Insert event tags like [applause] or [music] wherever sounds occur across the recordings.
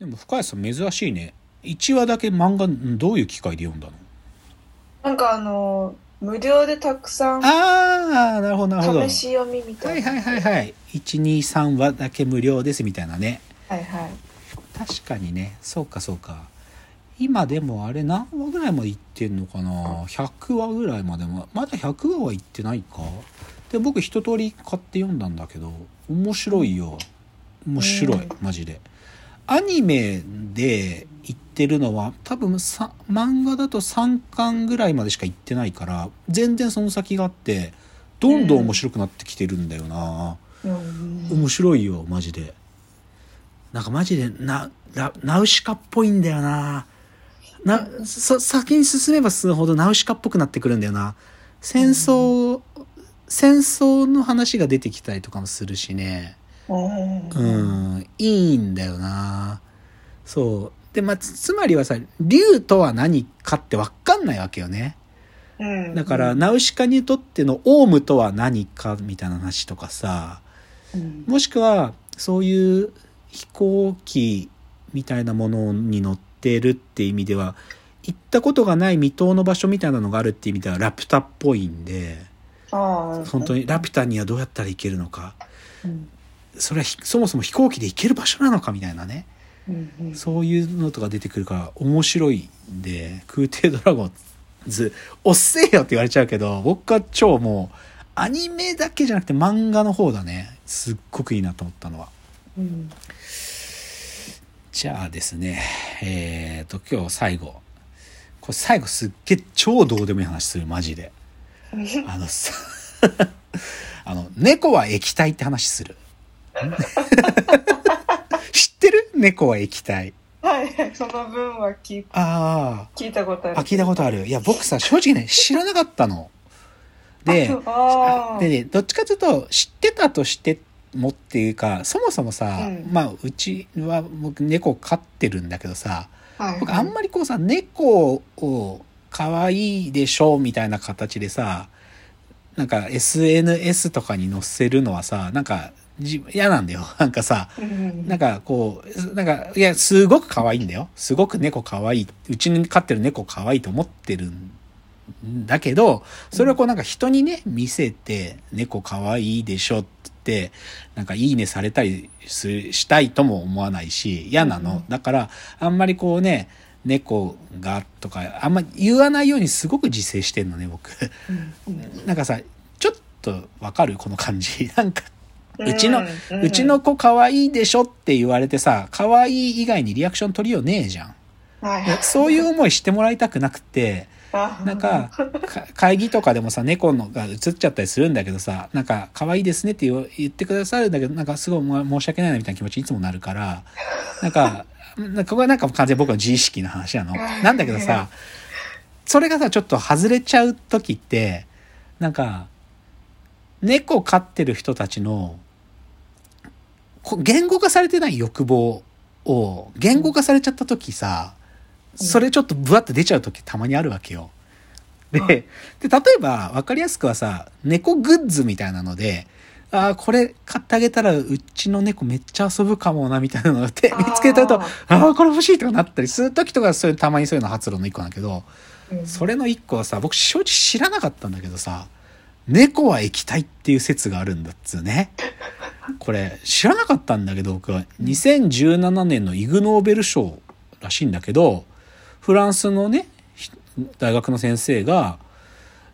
でも深谷さん珍しいね。1話だけ漫画どういう機会で読んだの？なんかあの、無料でたくさんああなるほどなるほど。試し読みみたはいいな。はいはい。はい123話だけ無料ですみたいなね。はいはい。確かにね。そうかそうか。今でもあれ何話ぐらいまでいってんのかな？100話ぐらいまでも。まだ100話はいってないか？で僕一通り買って読んだんだけど面白いよ。面白いうん。マジでアニメで言ってるのは多分さ漫画だと3巻ぐらいまでしか行ってないから全然その先があってどんどん面白くなってきてるんだよな、うん。面白いよマジで。なんかマジでなラナウシカっぽいんだよな。なそ先に進めば進むほどナウシカっぽくなってくるんだよな。戦争、戦争の話が出てきたりとかもするしねうん。うん。いいんだよな。そう。でまあつつまりはさ竜とは何かって分かんないわけよね。うん。だから、ナウシカにとってのオウムとは何かみたいな話とかさうん。もしくはそういう飛行機みたいなものに乗ってるって意味では行ったことがない未踏の場所みたいなのがあるって意味ではラピュタっぽいんで。本当にラピュタにはどうやったら行けるのか。うん。それはひそもそも飛行機で行ける場所なのかみたいなねうんうん。そういうのとか出てくるから面白いんで空挺ドラゴンズおっせえよって言われちゃうけど僕は超もうアニメだけじゃなくて漫画の方だねすっごくいいなと思ったのは。うん。じゃあですね、えーと、今日最後。これ最後すっげえ超どうでもいい話する、マジで。[laughs] あのさ、[laughs] あの、猫は液体って話する。[laughs] 知ってる？猫は液体。はいはい。その分は聞いあ聞いたことああ、る。あ、聞いたことある。いや、僕さ、正直ね、知らなかったの。で。でね、どっちかというと、知ってたとしてもっていうか、そもそもさ、うんまあ、うちは僕猫飼ってるんだけどさ、はいはい僕あんまりこうさ猫を可愛いでしょみたいな形でさなんか SNS とかに載せるのはさなんかじ嫌なんだよ。[laughs] なんかさうん。なんかこうなんかいやすごく可愛いんだよ。すごく猫可愛い。うちに飼ってる猫可愛いと思ってるんだけどそれをこうなんか人にね見せて猫可愛いでしょってなんかいいねされたりすしたいとも思わないし嫌なの、うん。だからあんまりこうね猫がとかあんま言わないようにすごく自制してんのね僕。うん。なんかさちょっとわかる？この感じ。[laughs] なんかうちの、ん。うちの子可愛いでしょって言われてさ可愛い以外にリアクション取りようねえじゃん。そういう思いしてもらいたくなくてあなんか、[laughs] か会議とかでもさ、猫のが映っちゃったりするんだけどさ、なんか、可愛いですねって言ってくださるんだけど、なんかすごいも申し訳ないなみたいな気持ちにいつもなるから、なんか、ここはなんか完全に僕の自意識の話なの。なんだけどさ、それがさ、ちょっと外れちゃう時って、なんか、猫飼ってる人たちの、こ言語化されてない欲望を言語化されちゃった時さ、それちょっとブワッと出ちゃう時たまにあるわけよ。で、うん。で例えば分かりやすくはさ、猫グッズみたいなので、ああ、これ買ってあげたらうちの猫めっちゃ遊ぶかもなみたいなのって見つけたと、あああ、これ欲しいとかなったりする時とかそういう、たまにそういうの発露の一個なんだけど、うん。それの一個はさ、僕正直知らなかったんだけどさ、猫は液体っていう説があるんだっつうね。これ知らなかったんだけど僕は2017年のイグ・ノーベル賞らしいんだけどフランスのねひ大学の先生が、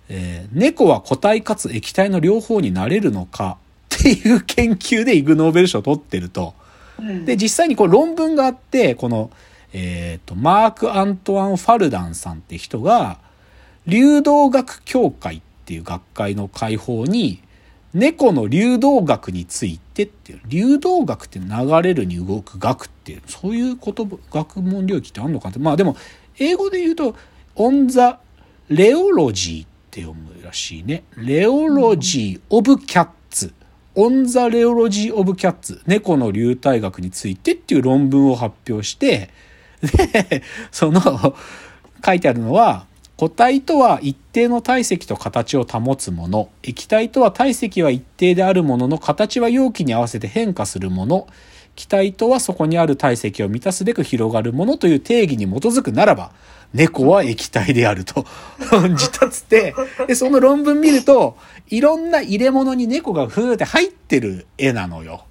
えー猫は固体かつ液体の両方になれるのかっていう研究でイグ・ノーベル賞を取ってると。うんで、実際にこう論文があって、この、えっ、と、マーク・アントワン・ファルダンさんって人が、流動学協会っっていう学会の会報に、猫の流動学についてっていう、流動学って流れるに動く学っていう、そういう言葉、学問領域ってあんのかって。まあでも、英語で言うと、on the leology って読むらしいね。leology of cats。on the leology of cats 猫の流体学についてっていう論文を発表して、で、その、書いてあるのは、固体とは一定の体積と形を保つもの。液体とは体積は一定であるものの形は容器に合わせて変化するもの。気体とはそこにある体積を満たすべく広がるものという定義に基づくならば、猫は液体であると [laughs] 自達って、で、その論文見ると、いろんな入れ物に猫がふーって入ってる絵なのよ。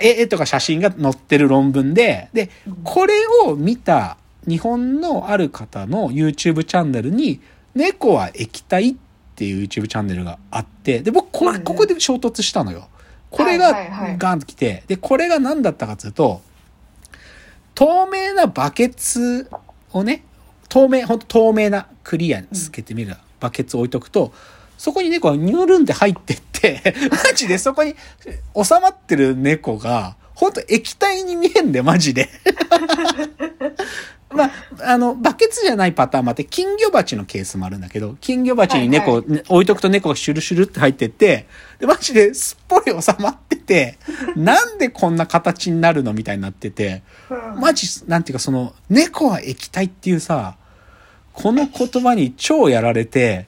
絵とか写真が載ってる論文で、で、これを見た日本のある方の YouTube チャンネルに、猫は液体っていう YouTube チャンネルがあって、で、僕、これ、ここで衝突したのよ。これがガンと来て、で、これが何だったかというと、透明なバケツをね、透明、ほんと透明なクリアにつけてみるバケツを置いとくと、そこに猫がニュルンって入ってって、[laughs] マジでそこに収まってる猫が、ほんと液体に見えんで、マジで。[laughs] まあ、あの、バケツじゃないパターンもあって、金魚鉢のケースもあるんだけど、金魚鉢に猫、はいね置いとくと猫がシュルシュルって入ってって、で、マジですっぽり収まってて、なんでこんな形になるのみたいになってて、うんマジ、なんていうかその、猫は液体っていうさ、この言葉に超やられて、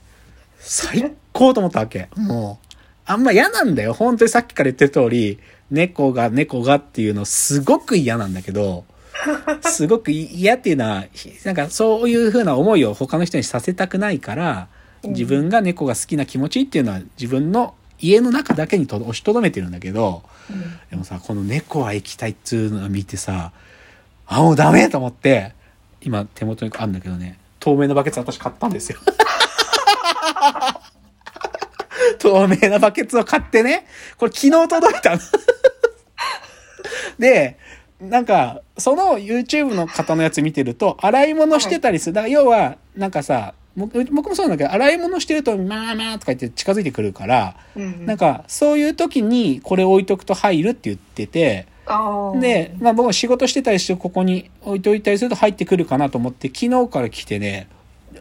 最高と思ったわけ。もう、あんま嫌なんだよ。本当にさっきから言ってる通り、猫が猫がっていうのすごく嫌なんだけど、[laughs] すごく嫌っていうのは、ひなんかそういう風な思いを他の人にさせたくないから、自分が猫が好きな気持ちっていうのは自分の家の中だけにと押しとどめてるんだけど、うんでもさ、この猫は液体っつうのを見てさ、あ、もうダメと思って、今手元にあるんだけどね、透明なバケツ私買ったんですよ。[laughs] 透明なバケツを買ってね、これ昨日届いたの。で、なんか、その YouTube の方のやつ見てると、洗い物してたりする。だから要は、なんかさ、僕僕もそうなんだけど、洗い物してると、まあまあとか言って近づいてくるから、うんなんか、そういう時にこれ置いとくと入るって言ってて、で、まあ僕も仕事してたりしてここに置いといたりすると入ってくるかなと思って、昨日から来てね、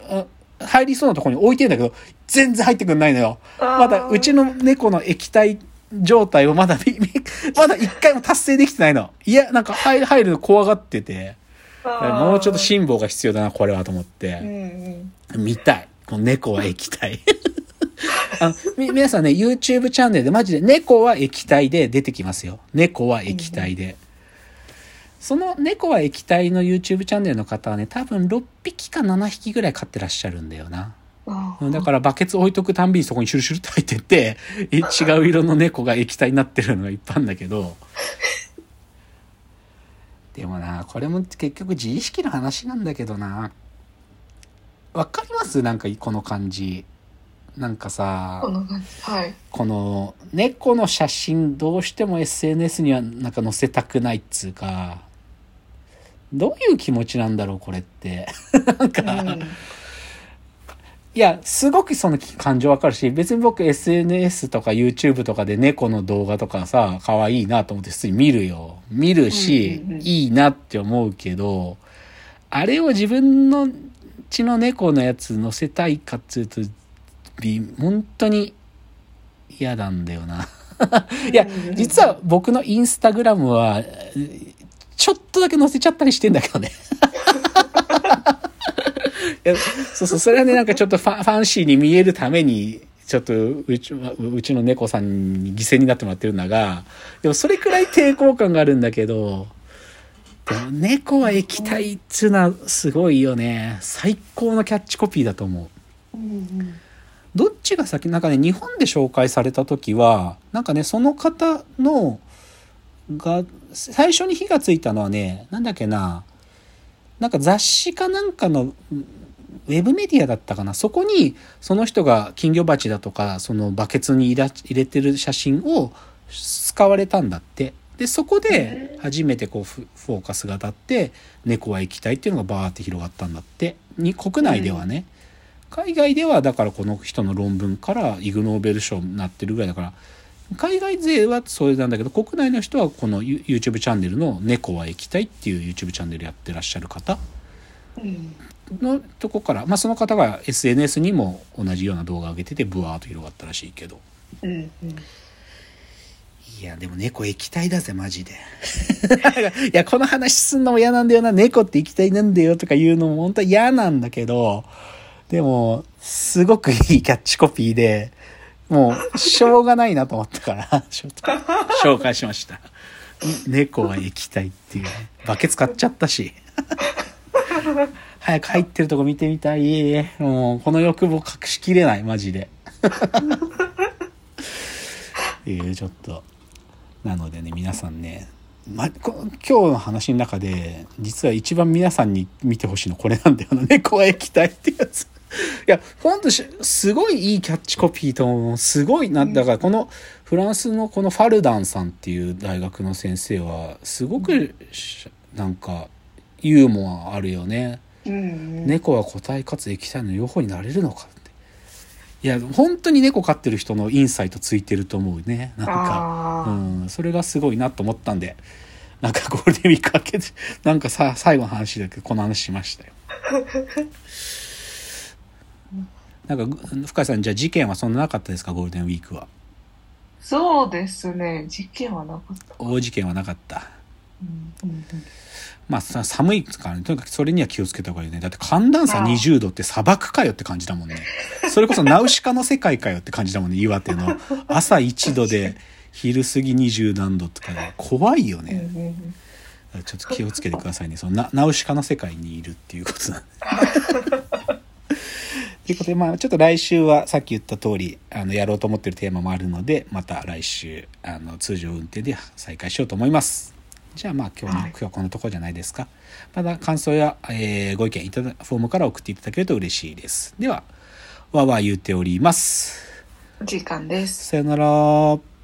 あ入りそうなところに置いてんだけど、全然入ってくんないのよ。まだうちの猫の液体状態をまだ [laughs] まだ一回も達成できてないの。いや、なんか入る、入るの怖がってて、もうちょっと辛抱が必要だな、これはと思って。うんうん見たい。この猫は液体。[laughs] あの、み、皆さんね、YouTube チャンネルでマジで猫は液体で出てきますよ。猫は液体で。その猫は液体の YouTube チャンネルの方はね、多分6匹か7匹ぐらい飼ってらっしゃるんだよな。だからバケツ置いとくたんびにそこにシュルシュルって入ってって、[laughs] え違う色の猫が液体になってるのがいっぱいあるんだけど。[laughs] でもな、これも結局自意識の話なんだけどな。わかります？なんかこの感じ。なんかさこ、のはいこの猫の写真どうしても SNS にはなんか載せたくないっつうか、どういう気持ちなんだろうこれって。[laughs] なんか、うんいや、すごくその感情わかるし、別に僕 SNS とか YouTube とかで猫の動画とかさ、可愛いなと思って普通に見るよ。見るし、うんうんうんいいなって思うけど、あれを自分の家の猫のやつ載せたいかっつうと、び本当に嫌なんだよな。いや、実は僕のインスタグラムは、ちょっとだけ載せちゃったりしてんだけどね。[laughs] そうそう、それはね、なんかちょっとファンファンシーに見えるために、ちょっとうちうちの猫さんに犠牲になってもらってるんだが、でもそれくらい抵抗感があるんだけど、でも猫は液体っつうのはすごいよね。最高のキャッチコピーだと思う。うんうんどっちが先なんかね日本で紹介された時はなんかねその方のが最初に火がついたのはねなんだっけななんか雑誌かなんかのうんウェブメディアだったかな。そこにその人が金魚鉢だとかそのバケツに入れてる写真を使われたんだって。でそこで初めてこうフフォーカスが当たって猫は液体っていうのがバーって広がったんだって。に国内ではね、海外ではだからこの人の論文からイグ・ノーベル賞になってるぐらいだから海外勢はそれなんだけど国内の人はこの You- YouTube チャンネルの「猫は液体」っていう YouTube チャンネルやってらっしゃる方うん。のとこから、まあ、その方が SNS にも同じような動画を上げててブワーッと広がったらしいけど。うんうん。いやでも猫液体だぜマジで。[laughs] いやこの話すんのも嫌なんだよな。猫って液体なんだよとか言うのも本当は嫌なんだけどでもすごくいいキャッチコピーでもうしょうがないなと思ったから [laughs] ちょっと紹介しました猫は液体っていうね。バケツ買っちゃったし。早く入ってるとこ見てみたい。もう、この欲望隠しきれない、マジで。い [laughs] う、ちょっと。なのでね、皆さんね、ま、こ今日の話の中で、実は一番皆さんに見てほしいのこれなんだよな。猫は液体ってやつ。いや、ほんとしすごいいいキャッチコピーと思う。すごいな。だからこのフランスのこのファルダンさんっていう大学の先生は、すごくしなんかユーモアあるよね。うんうん。猫は個体かつ液体の両方になれるのかって。いや、本当に猫飼ってる人のインサイトついてると思うね。なんか。うん、それがすごいなと思ったんで、なんかゴールデンウィーク明けて、なんかさ、最後の話だけど、この話しましたよ。なんか、ぐ深井さん、じゃあ事件はそんななかったですか、ゴールデンウィークは。そうですね。事件はなかった。大事件はなかった。うんまあさ、寒いからね、とにかくそれには気をつけた方がいいよね。だって寒暖差ああ20度って砂漠かよって感じだもんね。それこそナウシカの世界かよって感じだもんね、岩手の。朝1度で、昼過ぎ20何度とかで、怖いようんね。うんうんちょっと気をつけてくださいね。そのナナウシカの世界にいるっていうことなんで。[laughs] ということで、まあ、ちょっと来週はさっき言った通り、あの、やろうと思ってるテーマもあるので、また来週、あの、通常運転で再開しようと思います。じゃあ、まあ、今日の、はい今日はこのところじゃないですか。また感想や、えーご意見いただ、フォームから送っていただけると嬉しいです。では、わーわー言っております。時間です。さよなら。